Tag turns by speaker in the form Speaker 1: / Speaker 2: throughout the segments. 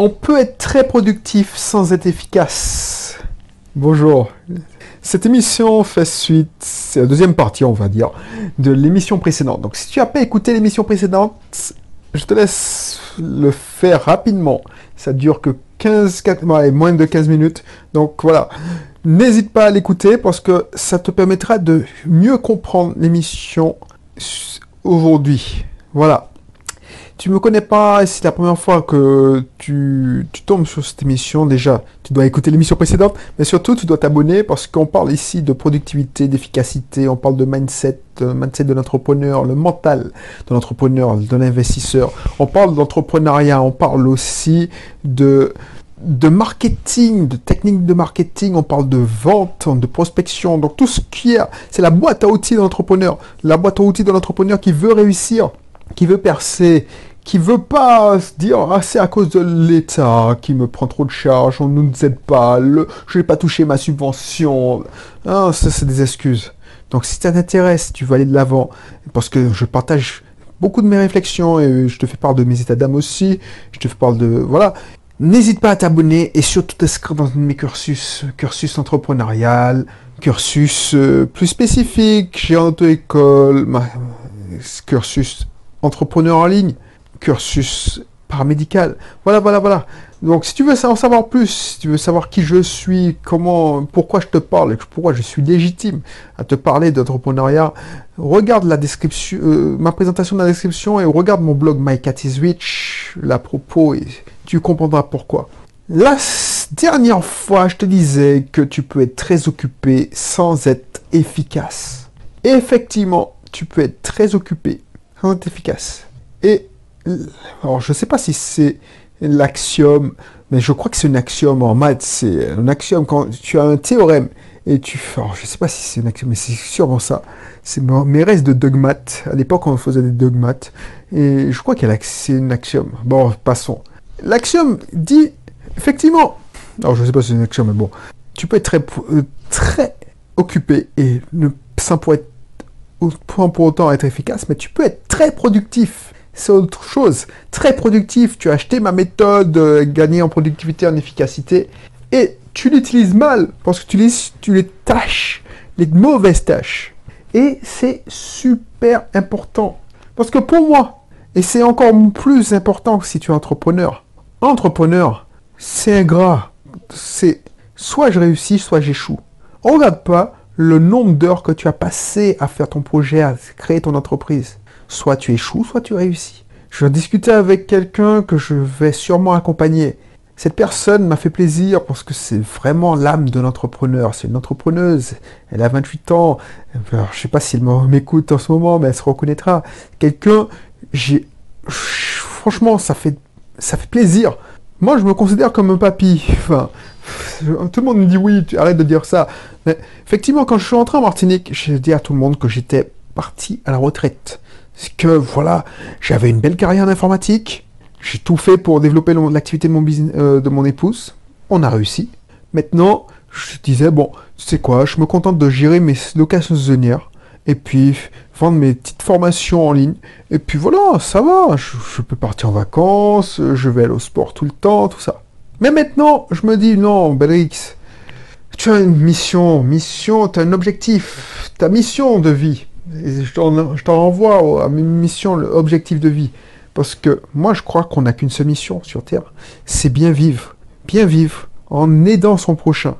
Speaker 1: On peut être très productif sans être efficace. Bonjour. Cette émission fait suite, c'est la deuxième partie, on va dire, de l'émission précédente. Donc si tu n'as pas écouté l'émission précédente, je te laisse le faire rapidement. Ça dure que 15, 4, moins de 15 minutes. Donc voilà. N'hésite pas à l'écouter parce que ça te permettra de mieux comprendre l'émission aujourd'hui. Voilà tu me connais pas c'est la première fois que tu, tombes sur cette émission, déjà, tu dois écouter l'émission précédente, mais surtout, tu dois t'abonner parce qu'on parle ici de productivité, d'efficacité, on parle de mindset, mindset de l'entrepreneur, le mental de l'entrepreneur, de l'investisseur. On parle d'entrepreneuriat, on parle aussi de de marketing, de techniques de marketing, on parle de vente, de prospection, donc tout ce qui est, c'est la boîte à outils de l'entrepreneur, la boîte à outils de l'entrepreneur qui veut réussir, qui veut percer, qui veut pas se dire ah c'est à cause de l'État qui me prend trop de charges, on ne nous aide pas, je n'ai pas touché ma subvention. Ah, ça c'est des excuses. Donc si ça t'intéresse, tu vas aller de l'avant, parce que je partage beaucoup de mes réflexions et je te fais part de mes états d'âme aussi, je te fais part de... Voilà. N'hésite pas à t'abonner et surtout t'inscrire dans mes cursus, cursus entrepreneurial, cursus euh, plus spécifique, j'ai auto-école, cursus entrepreneur en ligne cursus paramédical. Voilà, voilà, voilà. Donc, si tu veux en savoir plus, si tu veux savoir qui je suis, comment, pourquoi je te parle, pourquoi je suis légitime à te parler d'entrepreneuriat, regarde la description, euh, ma présentation de la description et regarde mon blog My Cat is Rich, la propos, et tu comprendras pourquoi. La dernière fois, je te disais que tu peux être très occupé sans être efficace. effectivement, tu peux être très occupé sans être efficace. Et alors je ne sais pas si c'est l'axiome, mais je crois que c'est un axiome en maths. C'est un axiome quand tu as un théorème et tu. Alors je ne sais pas si c'est un axiome, mais c'est sûrement ça. C'est mes restes de dogmates. À l'époque, on faisait des dogmates. Et je crois que c'est un axiome. Bon, passons. L'axiome dit, effectivement, alors je ne sais pas si c'est un axiome, mais bon, tu peux être très, euh, très occupé et ne, sans pour, être, pour autant être efficace, mais tu peux être très productif c'est autre chose. Très productif, tu as acheté ma méthode, euh, gagner en productivité, en efficacité, et tu l'utilises mal, parce que tu les, tu les tâches, les mauvaises tâches. Et c'est super important. Parce que pour moi, et c'est encore plus important si tu es entrepreneur, entrepreneur, c'est ingrat. C'est soit je réussis, soit j'échoue. On regarde pas le nombre d'heures que tu as passé à faire ton projet, à créer ton entreprise soit tu échoues, soit tu réussis. Je discutais avec quelqu'un que je vais sûrement accompagner. Cette personne m'a fait plaisir parce que c'est vraiment l'âme de l'entrepreneur. C'est une entrepreneuse. Elle a 28 ans. je ne sais pas s'il m'écoute en ce moment, mais elle se reconnaîtra. Quelqu'un, j'ai, franchement, ça fait, plaisir. Moi, je me considère comme un papy. Enfin, tout le monde me dit oui, tu arrêtes de dire ça. Effectivement, quand je suis rentré en Martinique, j'ai dit à tout le monde que j'étais parti à la retraite que voilà, j'avais une belle carrière en informatique, j'ai tout fait pour développer l'activité de mon business, euh, de mon épouse, on a réussi. Maintenant, je disais bon, tu sais quoi, je me contente de gérer mes locations saisonnières et puis vendre mes petites formations en ligne. Et puis voilà, ça va, je, peux partir en vacances, je vais aller au sport tout le temps, tout ça. Mais maintenant, je me dis non, Belrix, tu as une mission, mission, tu as un objectif, ta mission de vie je t'en renvoie à mes missions, l'objectif de vie. Parce que moi, je crois qu'on n'a qu'une seule mission sur Terre, c'est bien vivre. Bien vivre en aidant son prochain.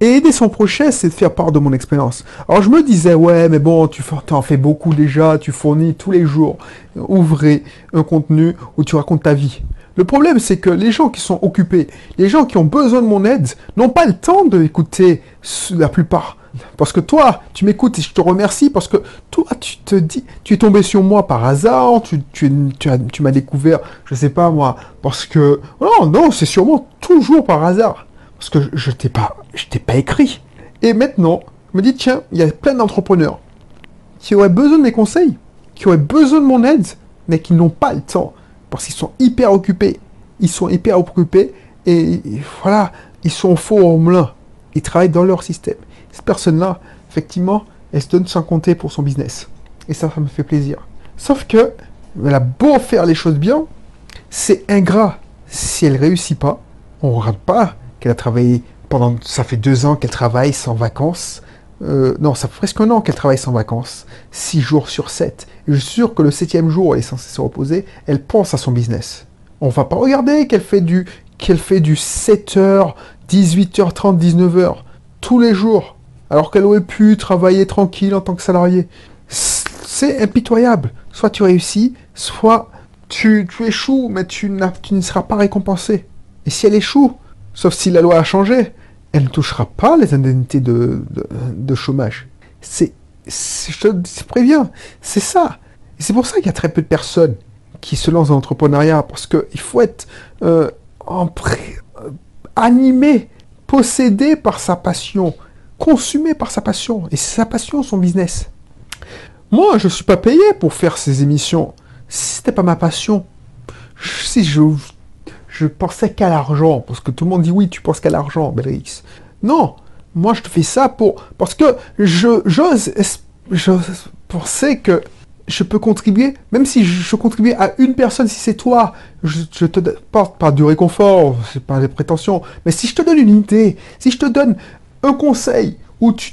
Speaker 1: Et aider son prochain, c'est de faire part de mon expérience. Alors je me disais, ouais, mais bon, tu en fais beaucoup déjà, tu fournis tous les jours, ouvrez un contenu où tu racontes ta vie. Le problème, c'est que les gens qui sont occupés, les gens qui ont besoin de mon aide, n'ont pas le temps d'écouter la plupart. Parce que toi, tu m'écoutes et je te remercie parce que toi, tu te dis, tu es tombé sur moi par hasard, tu, tu, tu, m'as découvert, je sais pas moi, parce que, non, non, c'est sûrement toujours par hasard. Parce que je t'ai pas, je t'ai pas écrit. Et maintenant, je me dis, tiens, il y a plein d'entrepreneurs qui auraient besoin de mes conseils, qui auraient besoin de mon aide, mais qui n'ont pas le temps. Parce qu'ils sont hyper occupés. Ils sont hyper occupés et, voilà, ils sont faux en moulin. Ils travaillent dans leur système cette personne-là, effectivement, elle se donne sans compter pour son business. Et ça, ça me fait plaisir. Sauf que, elle a beau faire les choses bien, c'est ingrat. si elle réussit pas, on regarde pas qu'elle a travaillé pendant, ça fait deux ans qu'elle travaille sans vacances. Euh, non, ça fait presque un an qu'elle travaille sans vacances, six jours sur sept. Et je suis sûr que le septième jour, elle est censée se reposer, elle pense à son business. On va pas regarder qu'elle fait du, qu'elle fait du 7h, 18h30, 19h, tous les jours, alors qu'elle aurait pu travailler tranquille en tant que salariée. C'est impitoyable. Soit tu réussis, soit tu, tu échoues, mais tu, tu ne seras pas récompensé. Et si elle échoue, sauf si la loi a changé, elle ne touchera pas les indemnités de, chômage. C'est, je te préviens, c'est ça. Et c'est pour ça qu'il y a très peu de personnes qui se lancent dans l'entrepreneuriat, parce qu'il faut être euh, euh, animé, possédé par sa passion, consumé par sa passion. Et c'est sa passion, son business. Moi, je ne suis pas payé pour faire ces émissions. Si c'était pas ma passion, si je, je pensais qu'à l'argent, parce que tout le monde dit oui, tu penses qu'à l'argent, Belrix. Non, moi je te fais ça pour parce que je j'ose penser que je peux contribuer, même si je, contribue à une personne, si c'est toi, je, te porte pas du réconfort, c'est pas des prétentions, mais si je te donne une idée, si je te donne un conseil où tu,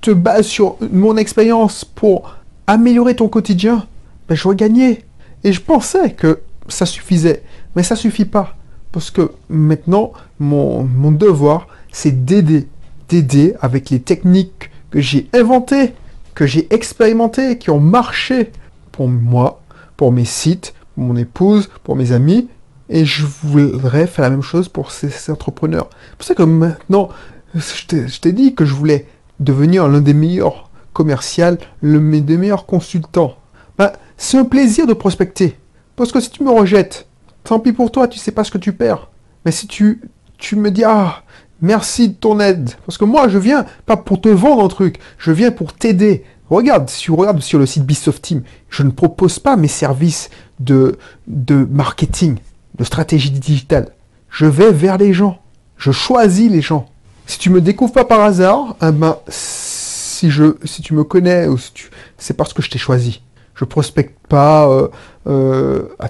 Speaker 1: te bases sur mon expérience pour améliorer ton quotidien, ben, je vais gagner. Et je pensais que ça suffisait, mais ça suffit pas. Parce que maintenant, mon, devoir, c'est d'aider, d'aider avec les techniques que j'ai inventées que j'ai expérimenté, qui ont marché pour moi, pour mes sites, pour mon épouse, pour mes amis, et je voudrais faire la même chose pour ces, entrepreneurs. C'est pour ça que maintenant, je t'ai dit que je voulais devenir l'un des meilleurs commerciaux, l'un des meilleurs consultants. Ben, c'est un plaisir de prospecter. Parce que si tu me rejettes, tant pis pour toi, tu sais pas ce que tu perds. Mais si tu, tu me dis, ah, Merci de ton aide. Parce que moi, je viens pas pour te vendre un truc, je viens pour t'aider. Regarde, si tu regardes sur le site Beast of Team, je ne propose pas mes services de, de marketing, de stratégie digitale. Je vais vers les gens. Je choisis les gens. Si tu me découvres pas par hasard, eh ben, si, je, si tu me connais, c'est parce que je t'ai choisi. Je prospecte pas euh, euh, à.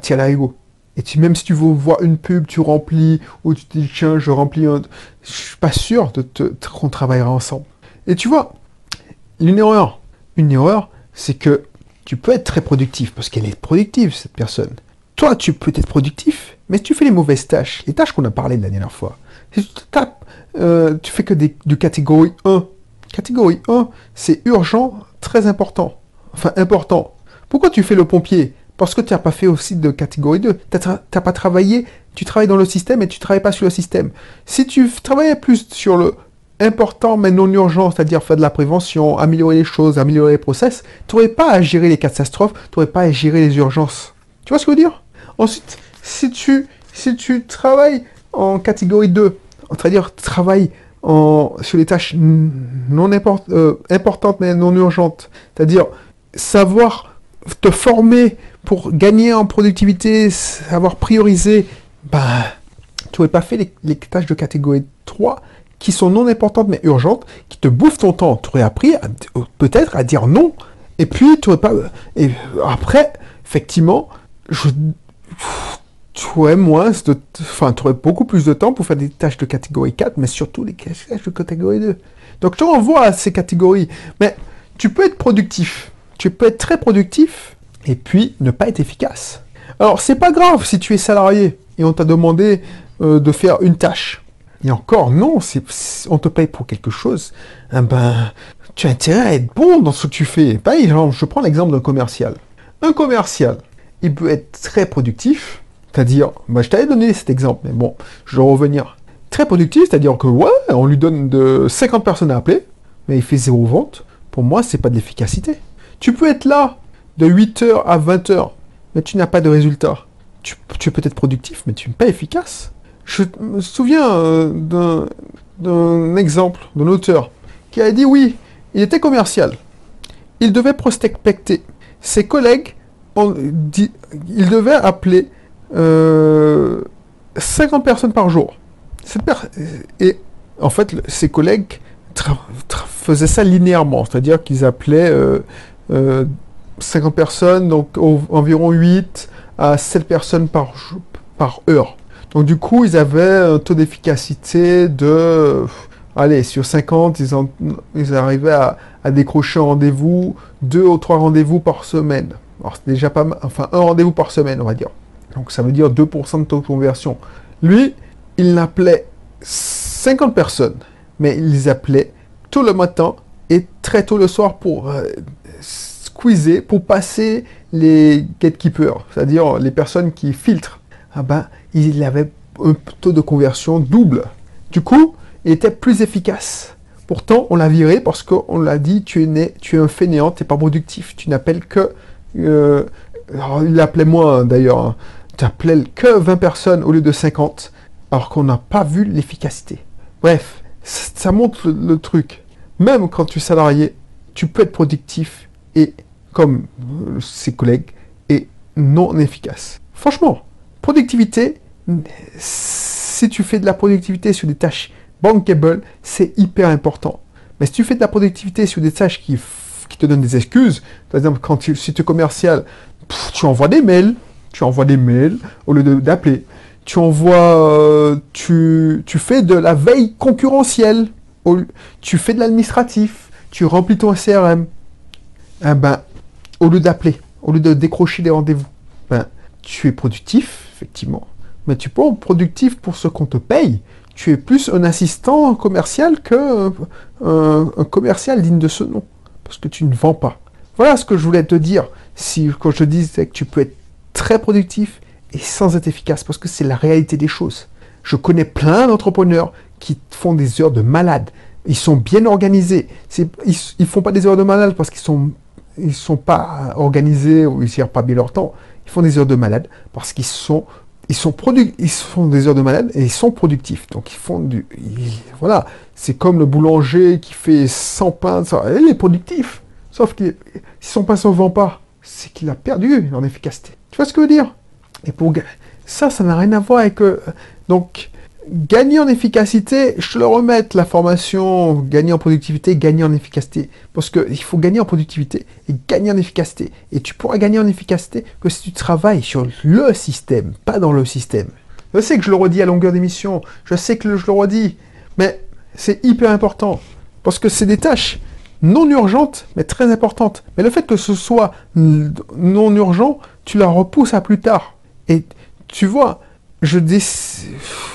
Speaker 1: Et tu, même si tu veux voir une pub, tu remplis, ou tu te dis, tiens, je remplis un... Je suis pas sûr qu'on travaillera ensemble. Et tu vois, une erreur. Une erreur, c'est que tu peux être très productif, parce qu'elle est productive, cette personne. Toi, tu peux être productif, mais tu fais les mauvaises tâches, les tâches qu'on a parlé de la dernière fois. Si tu tapes, euh, tu fais que des, du catégorie 1. Catégorie 1, c'est urgent, très important. Enfin, important. Pourquoi tu fais le pompier? Parce que tu n'as pas fait aussi de catégorie 2. Tu n'as pas travaillé, tu travailles dans le système et tu ne travailles pas sur le système. Si tu travaillais plus sur le important mais non urgent, c'est-à-dire faire de la prévention, améliorer les choses, améliorer les process, tu n'aurais pas à gérer les catastrophes, tu n'aurais pas à gérer les urgences. Tu vois ce que je veux dire? Ensuite, si tu, si tu travailles en catégorie 2, c'est-à-dire travailles sur les tâches non euh, importantes mais non urgentes, c'est-à-dire savoir te former pour gagner en productivité, savoir prioriser, bah, tu n'aurais pas fait les, tâches de catégorie 3 qui sont non importantes mais urgentes, qui te bouffent ton temps. Tu aurais appris peut-être à dire non. Et puis, tu aurais pas. Et après, effectivement, je, tu aurais moins de. Enfin, tu aurais beaucoup plus de temps pour faire des tâches de catégorie 4, mais surtout les tâches de catégorie 2. Donc, je te renvoie à ces catégories. Mais tu peux être productif. Tu peux être très productif et puis ne pas être efficace. Alors c'est pas grave si tu es salarié et on t'a demandé euh, de faire une tâche. Et encore non, on te paye pour quelque chose. Eh ben, tu as intérêt à être bon dans ce que tu fais. Par exemple, je prends l'exemple d'un commercial. Un commercial, il peut être très productif, c'est-à-dire, bah, je t'avais donné cet exemple, mais bon, je vais revenir. Très productif, c'est-à-dire que ouais, on lui donne de 50 personnes à appeler, mais il fait zéro vente. Pour moi, c'est pas de l'efficacité. Tu peux être là de 8h à 20h, mais tu n'as pas de résultat. Tu, es peut-être productif, mais tu n'es pas efficace. Je me souviens euh, d'un exemple d'un auteur qui a dit oui, il était commercial. Il devait prospecter. Ses collègues, ont dit, il devait appeler 50 euh, personnes par jour. et en fait, ses collègues faisaient ça linéairement, c'est-à-dire qu'ils appelaient euh, 50 personnes, donc environ 8 à 7 personnes par, heure. Donc du coup, ils avaient un taux d'efficacité de... Allez, sur 50, ils, arrivaient à, décrocher un rendez-vous, deux ou trois rendez-vous par semaine. C'est déjà pas mal, enfin un rendez-vous par semaine, on va dire. Donc ça veut dire 2% de taux de conversion. Lui, il appelait 50 personnes, mais il les appelait tout le matin et très tôt le soir pour euh, squeezer, pour passer les gatekeepers, c'est-à-dire les personnes qui filtrent. Ah ben, il avait un taux de conversion double. Du coup, il était plus efficace. Pourtant, on l'a viré parce qu'on l'a dit, tu es, né, tu es un fainéant, tu n'es pas productif, tu n'appelles que... Euh, il l'appelait moins d'ailleurs, hein. Tu appelais que 20 personnes au lieu de 50, alors qu'on n'a pas vu l'efficacité. Bref, ça, montre le, truc. Même quand tu es salarié, tu peux être productif et, comme euh, ses collègues, et non efficace. Franchement, productivité, si tu fais de la productivité sur des tâches bankable, c'est hyper important. Mais si tu fais de la productivité sur des tâches qui, te donnent des excuses, par exemple, quand tu, si tu es commercial, tu envoies des mails, tu envoies des mails au lieu d'appeler. Tu envoies, euh, tu, tu, fais de la veille concurrentielle, tu fais de l'administratif, tu remplis ton CRM. Eh ben, au lieu d'appeler, au lieu de décrocher des rendez-vous, ben, tu es productif, effectivement. Mais tu peux être productif pour ce qu'on te paye tu es plus un assistant commercial que un, commercial digne de ce nom. Parce que tu ne vends pas. Voilà ce que je voulais te dire. Si, quand je disais que tu peux être très productif et sans être efficace, parce que c'est la réalité des choses. Je connais plein d'entrepreneurs qui font des heures de malade. Ils sont bien organisés. Ils ne font pas des heures de malade parce qu'ils sont ils sont pas organisés ou ils gèrent pas bien leur temps. Ils font des heures de malade parce qu'ils sont ils sont ils font des heures de malade et ils sont productifs. Donc ils font du, voilà, c'est comme le boulanger qui fait 100 pains, il est productif. Sauf que si son pain ne vend pas, c'est qu'il a perdu en efficacité. Tu vois ce que je veux dire? Et pour ça, ça n'a rien à voir avec euh, donc gagner en efficacité, je te le remets, la formation, gagner en productivité, gagner en efficacité. Parce qu'il faut gagner en productivité et gagner en efficacité. Et tu pourras gagner en efficacité que si tu travailles sur le système, pas dans le système. Je sais que je le redis à longueur d'émission, je sais que je le redis, mais c'est hyper important. Parce que c'est des tâches non urgentes, mais très importantes. Mais le fait que ce soit non urgent, tu la repousses à plus tard. Et tu vois, je dis,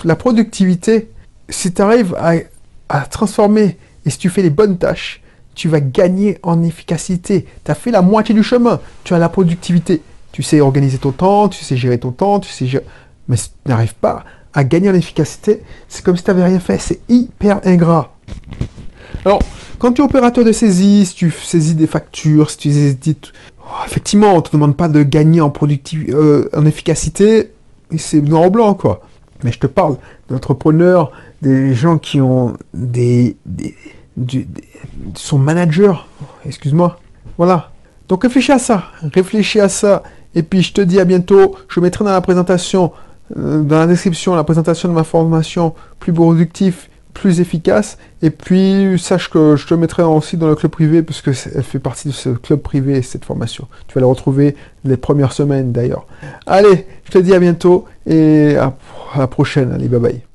Speaker 1: la productivité, si tu arrives à, transformer et si tu fais les bonnes tâches, tu vas gagner en efficacité. Tu as fait la moitié du chemin. Tu as la productivité. Tu sais organiser ton temps, tu sais gérer ton temps, tu sais gérer... Mais si tu n'arrives pas à gagner en efficacité, c'est comme si tu n'avais rien fait. C'est hyper ingrat. Alors, quand tu es opérateur de saisie, si tu saisis des factures, si tu saisis... Oh, effectivement, on ne te demande pas de gagner en, productivité, euh, en efficacité c'est noir ou blanc, quoi. Mais je te parle d'entrepreneurs, des gens qui ont des, des, son manager, excuse-moi. Voilà. Donc réfléchis à ça, réfléchis à ça. Et puis je te dis à bientôt. Je mettrai dans la présentation, euh, dans la description, la présentation de ma formation plus productif plus efficace. Et puis, sache que je te mettrai aussi dans le club privé, parce elle fait partie de ce club privé, cette formation. Tu vas la retrouver les premières semaines d'ailleurs. Allez, je te dis à bientôt et à la prochaine. Allez, bye bye.